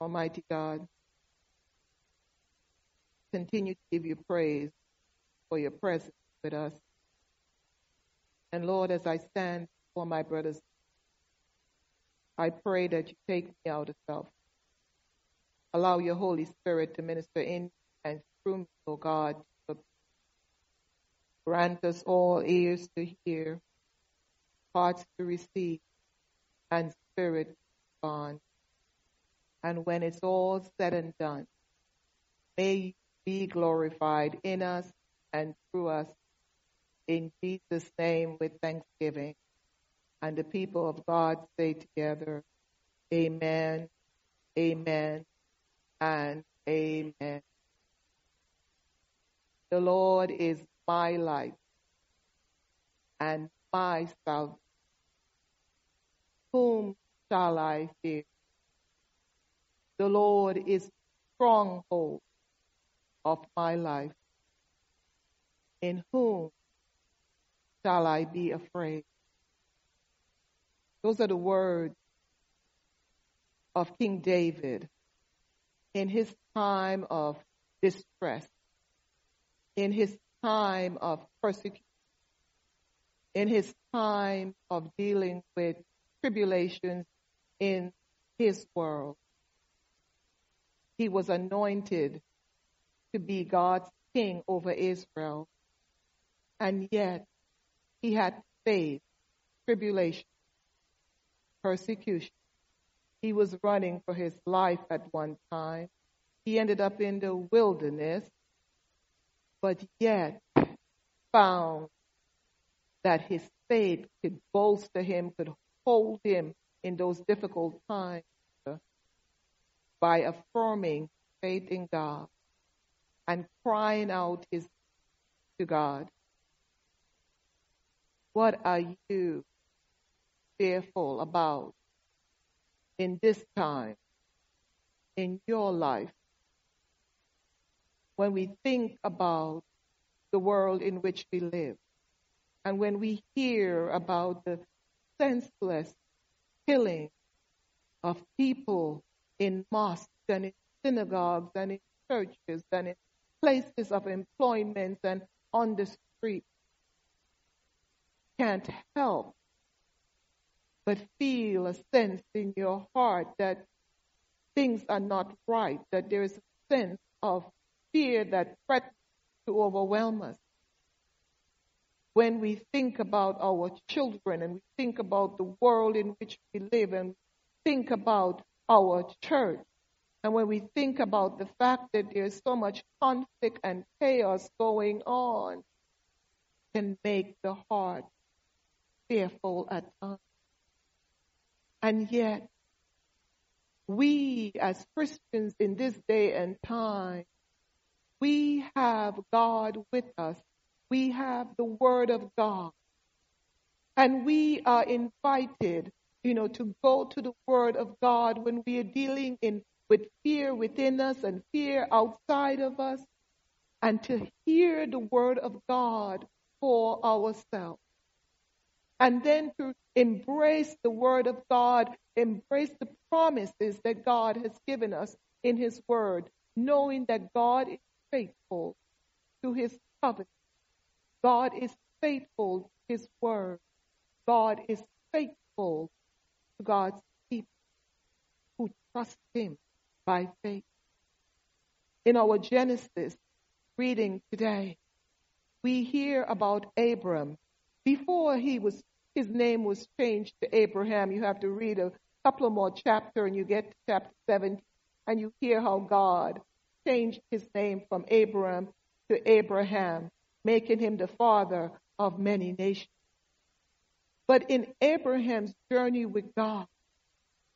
Almighty God. Continue to give you praise for your presence with us. And Lord, as I stand for my brothers, I pray that you take me out of self. Allow your Holy Spirit to minister in and through me, O God. Grant us all ears to hear, hearts to receive, and spirit to respond. And when it's all said and done, may you be glorified in us and through us. In Jesus' name with thanksgiving. And the people of God say together, Amen, Amen, and Amen. The Lord is my light and my salvation. Whom shall I fear? The Lord is stronghold of my life. In whom shall I be afraid? Those are the words of King David in his time of distress, in his time of persecution, in his time of dealing with tribulations in his world. He was anointed to be God's king over Israel. And yet he had faith, tribulation, persecution. He was running for his life at one time. He ended up in the wilderness, but yet found that his faith could bolster him, could hold him in those difficult times by affirming faith in God and crying out his to God. What are you fearful about in this time in your life? When we think about the world in which we live, and when we hear about the senseless killing of people in mosques and in synagogues and in churches and in places of employment and on the street, can't help but feel a sense in your heart that things are not right, that there is a sense of fear that threatens to overwhelm us. When we think about our children and we think about the world in which we live and think about our church, and when we think about the fact that there's so much conflict and chaos going on, can make the heart fearful at times. And yet, we as Christians in this day and time, we have God with us. We have the Word of God. And we are invited, you know, to go to the Word of God when we are dealing in with fear within us and fear outside of us, and to hear the Word of God for ourselves and then to embrace the Word of God, embrace the promises that God has given us in His Word, knowing that God is faithful to His covenant. God is faithful to His Word. God is faithful to God's people who trust Him by faith. In our Genesis reading today, we hear about Abram before he was his name was changed to Abraham, you have to read a couple of more chapter and you get to chapter 7 and you hear how God changed his name from Abram to Abraham, making him the father of many nations. But in Abraham's journey with God,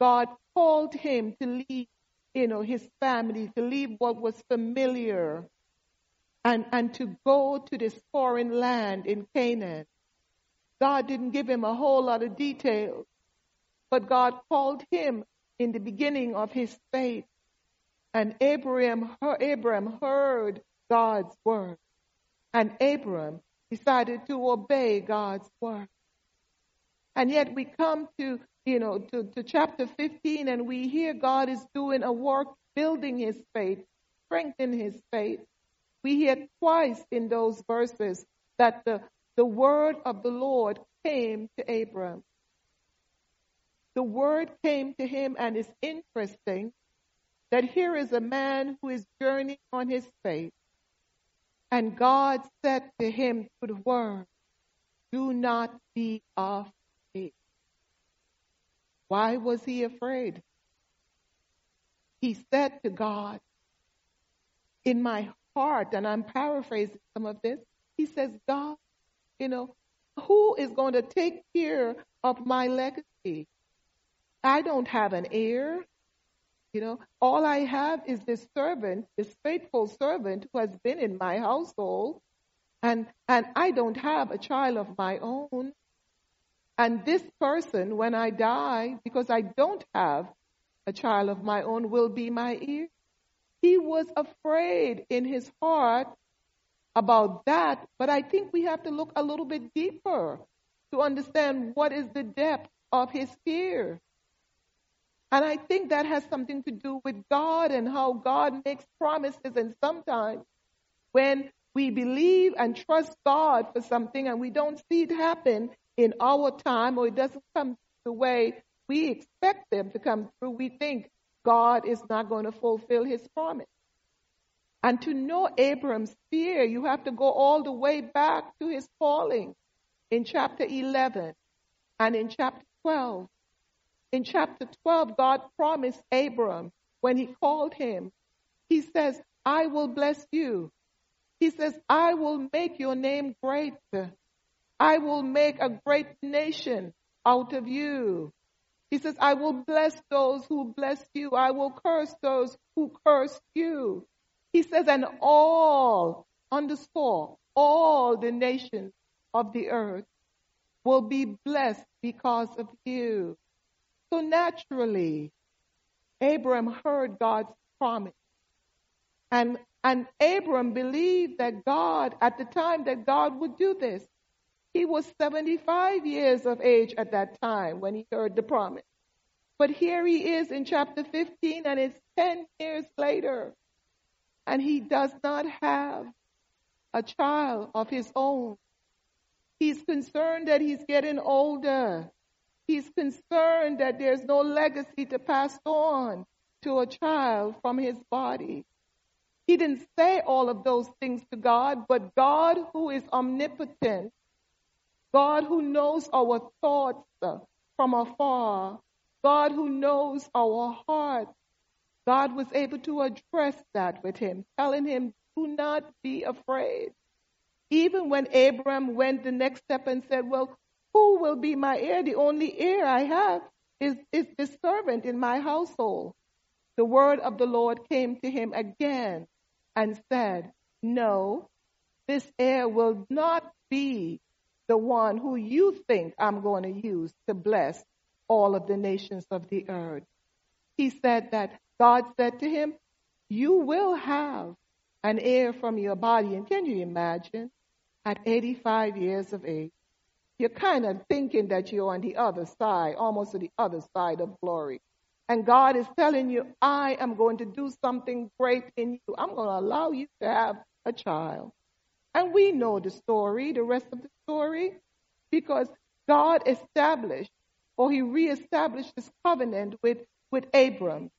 God called him to leave, you know, his family, to leave what was familiar and, and to go to this foreign land in Canaan God didn't give him a whole lot of details, but God called him in the beginning of his faith. And Abraham, Abraham heard God's word. And Abraham decided to obey God's word. And yet we come to you know, to, to chapter 15, and we hear God is doing a work building his faith, strengthening his faith. We hear twice in those verses that the, the word of the Lord came to Abram. The word came to him, and it's interesting that here is a man who is journeying on his faith. And God said to him through the word, Do not be afraid. Why was he afraid? He said to God, In my heart, and I'm paraphrasing some of this, he says, God, you know, who is going to take care of my legacy? I don't have an heir. You know, all I have is this servant, this faithful servant who has been in my household, and and I don't have a child of my own. And this person, when I die, because I don't have a child of my own, will be my heir. He was afraid in his heart about that, but I think we have to look a little bit deeper to understand what is the depth of his fear. And I think that has something to do with God and how God makes promises. And sometimes when we believe and trust God for something and we don't see it happen in our time or it doesn't come the way we expect them to come through, we think God is not going to fulfill his promise. And to know Abram's fear, you have to go all the way back to his calling in chapter 11 and in chapter 12. In chapter 12, God promised Abram when he called him, he says, I will bless you. He says, I will make your name great. I will make a great nation out of you. He says, I will bless those who bless you. I will curse those who curse you. He says, and all, underscore, all the nations of the earth will be blessed because of you. So naturally, Abram heard God's promise. And, and Abram believed that God, at the time that God would do this, he was 75 years of age at that time when he heard the promise. But here he is in chapter 15, and it's 10 years later, and he does not have a child of his own. He's concerned that he's getting older. He's concerned that there's no legacy to pass on to a child from his body. He didn't say all of those things to God, but God, who is omnipotent, God who knows our thoughts uh, from afar, God who knows our heart, God was able to address that with him, telling him, Do not be afraid. Even when Abram went the next step and said, Well, who will be my heir? The only heir I have is, is the servant in my household. The word of the Lord came to him again and said, No, this heir will not be the one who you think I'm going to use to bless all of the nations of the earth. He said that God said to him, You will have an heir from your body. And can you imagine? At 85 years of age, you're kind of thinking that you're on the other side, almost to the other side of glory. And God is telling you, I am going to do something great in you. I'm going to allow you to have a child. And we know the story, the rest of the story, because God established or he reestablished his covenant with, with Abram.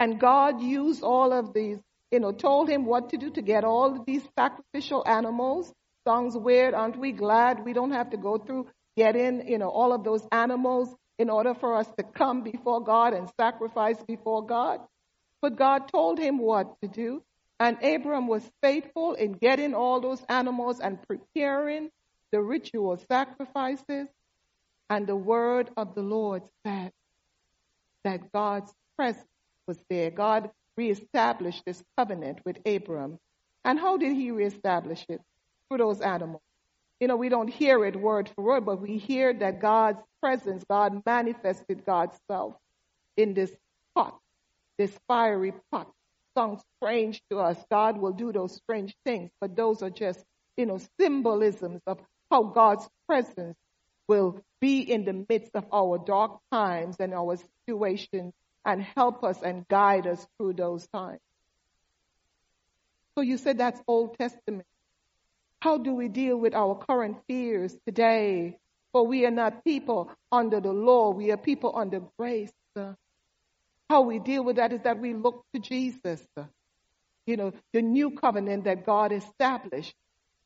And God used all of these, you know, told him what to do to get all of these sacrificial animals. Sounds weird, aren't we glad we don't have to go through getting, you know, all of those animals in order for us to come before God and sacrifice before God? But God told him what to do. And Abram was faithful in getting all those animals and preparing the ritual sacrifices. And the word of the Lord said that God's presence was there. God reestablished this covenant with Abram. And how did he reestablish it? Through those animals. You know, we don't hear it word for word, but we hear that God's presence, God manifested God's self in this pot, this fiery pot. Sounds strange to us. God will do those strange things, but those are just, you know, symbolisms of how God's presence will be in the midst of our dark times and our situations and help us and guide us through those times. So you said that's Old Testament. How do we deal with our current fears today? For we are not people under the law, we are people under grace. How we deal with that is that we look to Jesus. You know, the new covenant that God established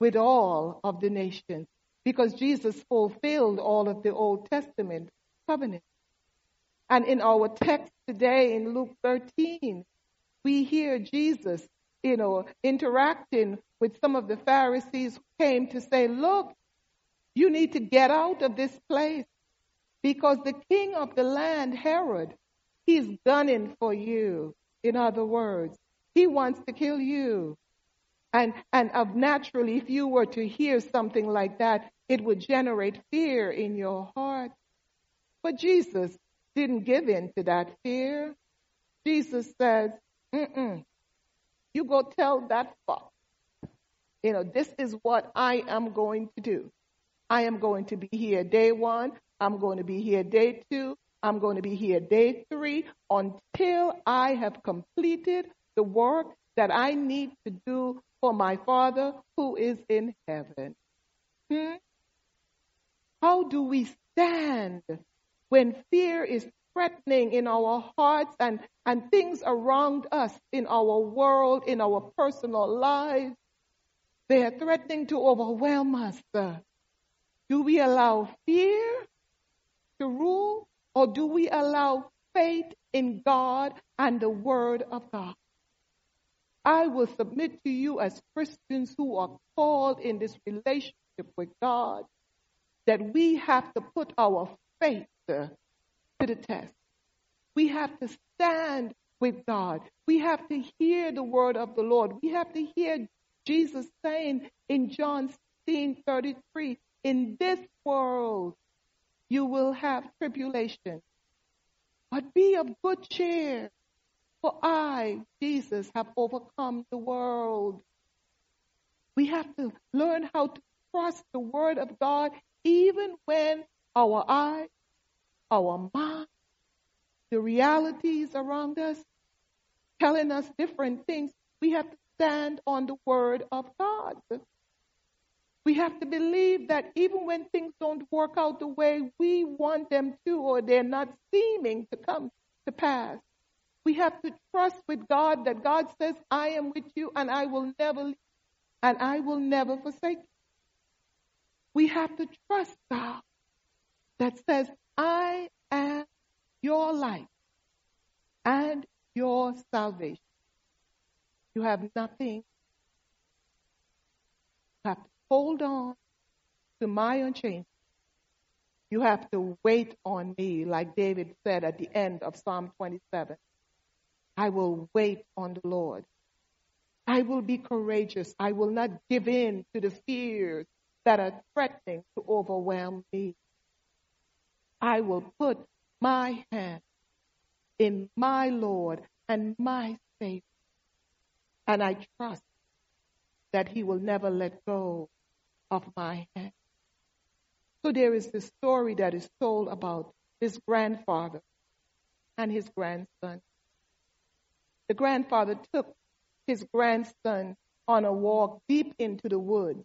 with all of the nations because Jesus fulfilled all of the Old Testament covenant. And in our text today in Luke 13, we hear Jesus, you know, interacting with some of the Pharisees who came to say, look, you need to get out of this place because the king of the land, Herod, he's gunning for you. In other words, he wants to kill you. And, and of naturally, if you were to hear something like that, it would generate fear in your heart. But Jesus didn't give in to that fear. Jesus says, Mm-mm. you go tell that fox, you know, this is what I am going to do. I am going to be here day one. I'm going to be here day two. I'm going to be here day three until I have completed the work that I need to do for my Father who is in heaven. Hmm? How do we stand when fear is threatening in our hearts and, and things around us in our world, in our personal lives? They are threatening to overwhelm us. Do we allow fear to rule or do we allow faith in God and the Word of God? I will submit to you as Christians who are called in this relationship with God that we have to put our faith to the test. We have to stand with God. We have to hear the word of the Lord. We have to hear Jesus saying in John 16 33, in this world you will have tribulation, but be of good cheer, for I, Jesus, have overcome the world. We have to learn how to trust the word of God even when our eyes, our mind, the realities around us telling us different things, we have to stand on the word of God. We have to believe that even when things don't work out the way we want them to, or they're not seeming to come to pass, we have to trust with God that God says, I am with you and I will never leave and I will never forsake you. We have to trust God that says, I am your life and your salvation. You have nothing. To hold on to my unchanging. You have to wait on me, like David said at the end of Psalm 27. I will wait on the Lord. I will be courageous. I will not give in to the fears that are threatening to overwhelm me. I will put my hand in my Lord and my Savior. And I trust that He will never let go of my hand. So there is this story that is told about this grandfather and his grandson. The grandfather took his grandson on a walk deep into the woods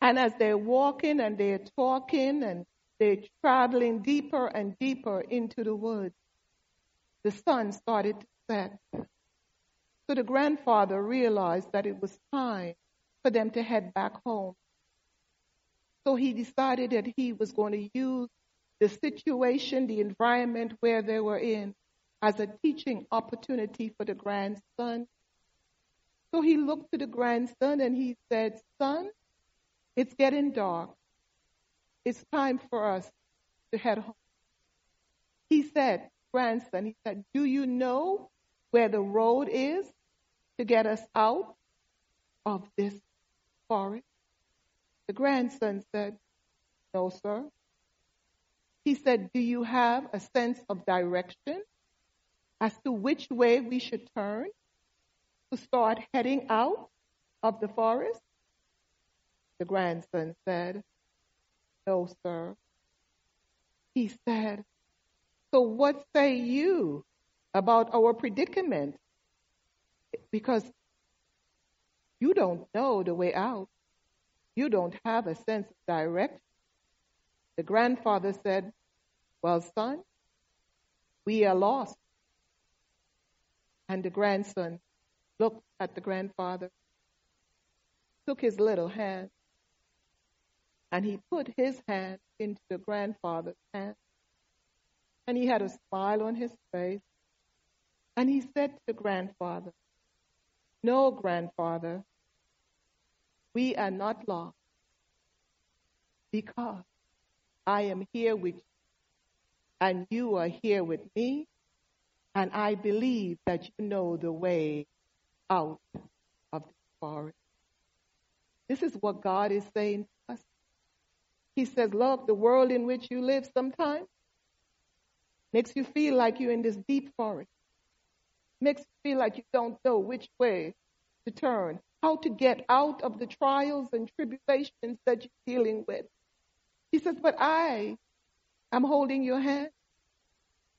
and as they're walking and they're talking and they're traveling deeper and deeper into the woods, the sun started to set. So the grandfather realized that it was time for them to head back home. So he decided that he was going to use the situation, the environment where they were in, as a teaching opportunity for the grandson. So he looked to the grandson and he said, Son, it's getting dark. It's time for us to head home. He said, grandson, he said, Do you know where the road is to get us out of this forest? The grandson said, No, sir. He said, Do you have a sense of direction as to which way we should turn to start heading out of the forest? the grandson said, No, sir. He said, So what say you about our predicament? Because you don't know the way out. You don't have a sense of direction. The grandfather said, Well, son, we are lost. And the grandson looked at the grandfather, took his little hand, and he put his hand into the grandfather's hand. And he had a smile on his face. And he said to the grandfather, No, grandfather, we are not lost because I am here with you and you are here with me, and I believe that you know the way out of the forest. This is what God is saying to us. He says, Love, the world in which you live sometimes makes you feel like you're in this deep forest, makes you feel like you don't know which way to turn, how to get out of the trials and tribulations that you're dealing with. He says, But I am holding your hand.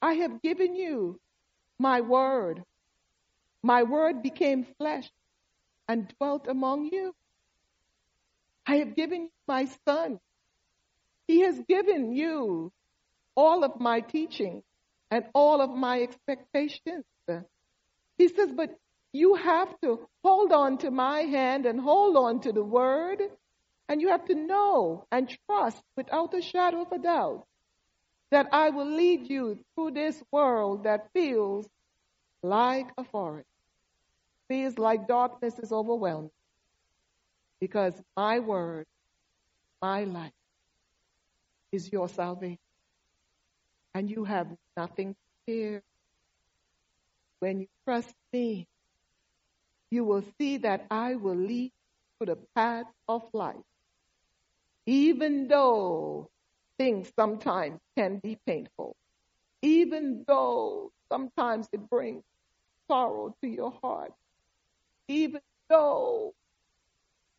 I have given you my word. My word became flesh and dwelt among you. I have given you my son. He has given you all of my teaching and all of my expectations. He says, but you have to hold on to my hand and hold on to the word, and you have to know and trust without a shadow of a doubt that I will lead you through this world that feels like a forest, feels like darkness is overwhelming, because my word, my life, is your salvation. And you have nothing to fear. When you trust me, you will see that I will lead you to the path of life. Even though things sometimes can be painful, even though sometimes it brings sorrow to your heart, even though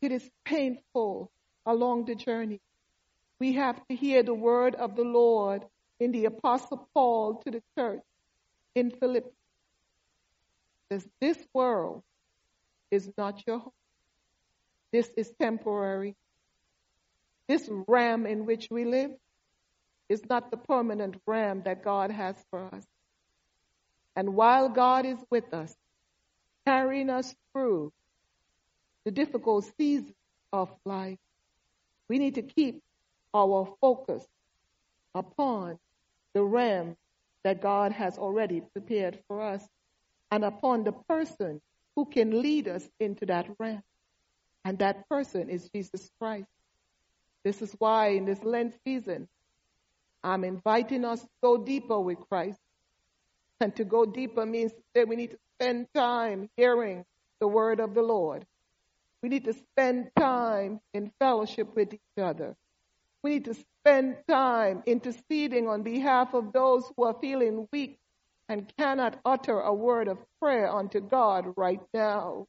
it is painful along the journey. We have to hear the word of the Lord in the Apostle Paul to the church in Philippi. Says, this world is not your home. This is temporary. This realm in which we live is not the permanent realm that God has for us. And while God is with us, carrying us through the difficult seasons of life, we need to keep our focus upon the realm that God has already prepared for us and upon the person who can lead us into that realm. And that person is Jesus Christ. This is why in this Lent season, I'm inviting us to go deeper with Christ. And to go deeper means that we need to spend time hearing the word of the Lord. We need to spend time in fellowship with each other. We need to spend time interceding on behalf of those who are feeling weak and cannot utter a word of prayer unto God right now.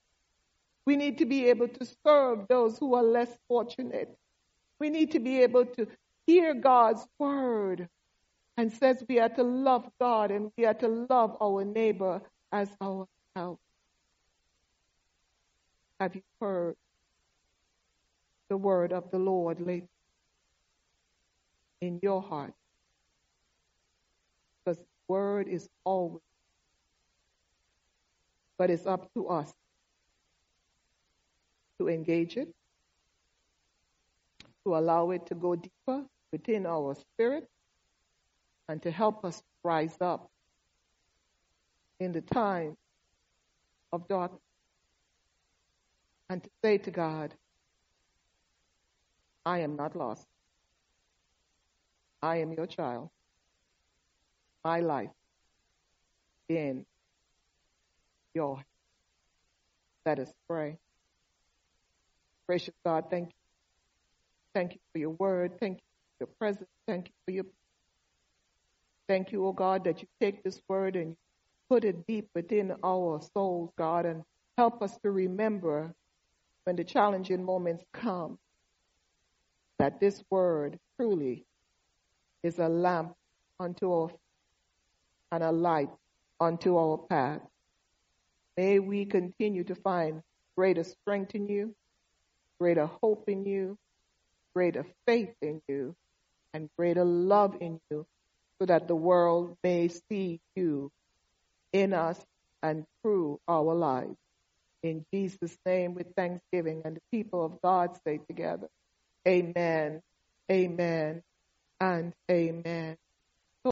We need to be able to serve those who are less fortunate. We need to be able to hear God's word and says we are to love God and we are to love our neighbor as ourselves. Have you heard the word of the Lord lately in your heart? Word is always, but it's up to us to engage it, to allow it to go deeper within our spirit, and to help us rise up in the time of darkness and to say to God, I am not lost. I am your child. My life in your. Let us pray. Gracious God, thank you. Thank you for your word. Thank you for your presence. Thank you for your Thank you, O oh God, that you take this word and put it deep within our souls, God, and help us to remember when the challenging moments come that this word truly is a lamp unto our and a light unto our path. May we continue to find greater strength in you, greater hope in you, greater faith in you, and greater love in you, so that the world may see you in us and through our lives. In Jesus' name, with thanksgiving, and the people of God say together, Amen, Amen, and Amen.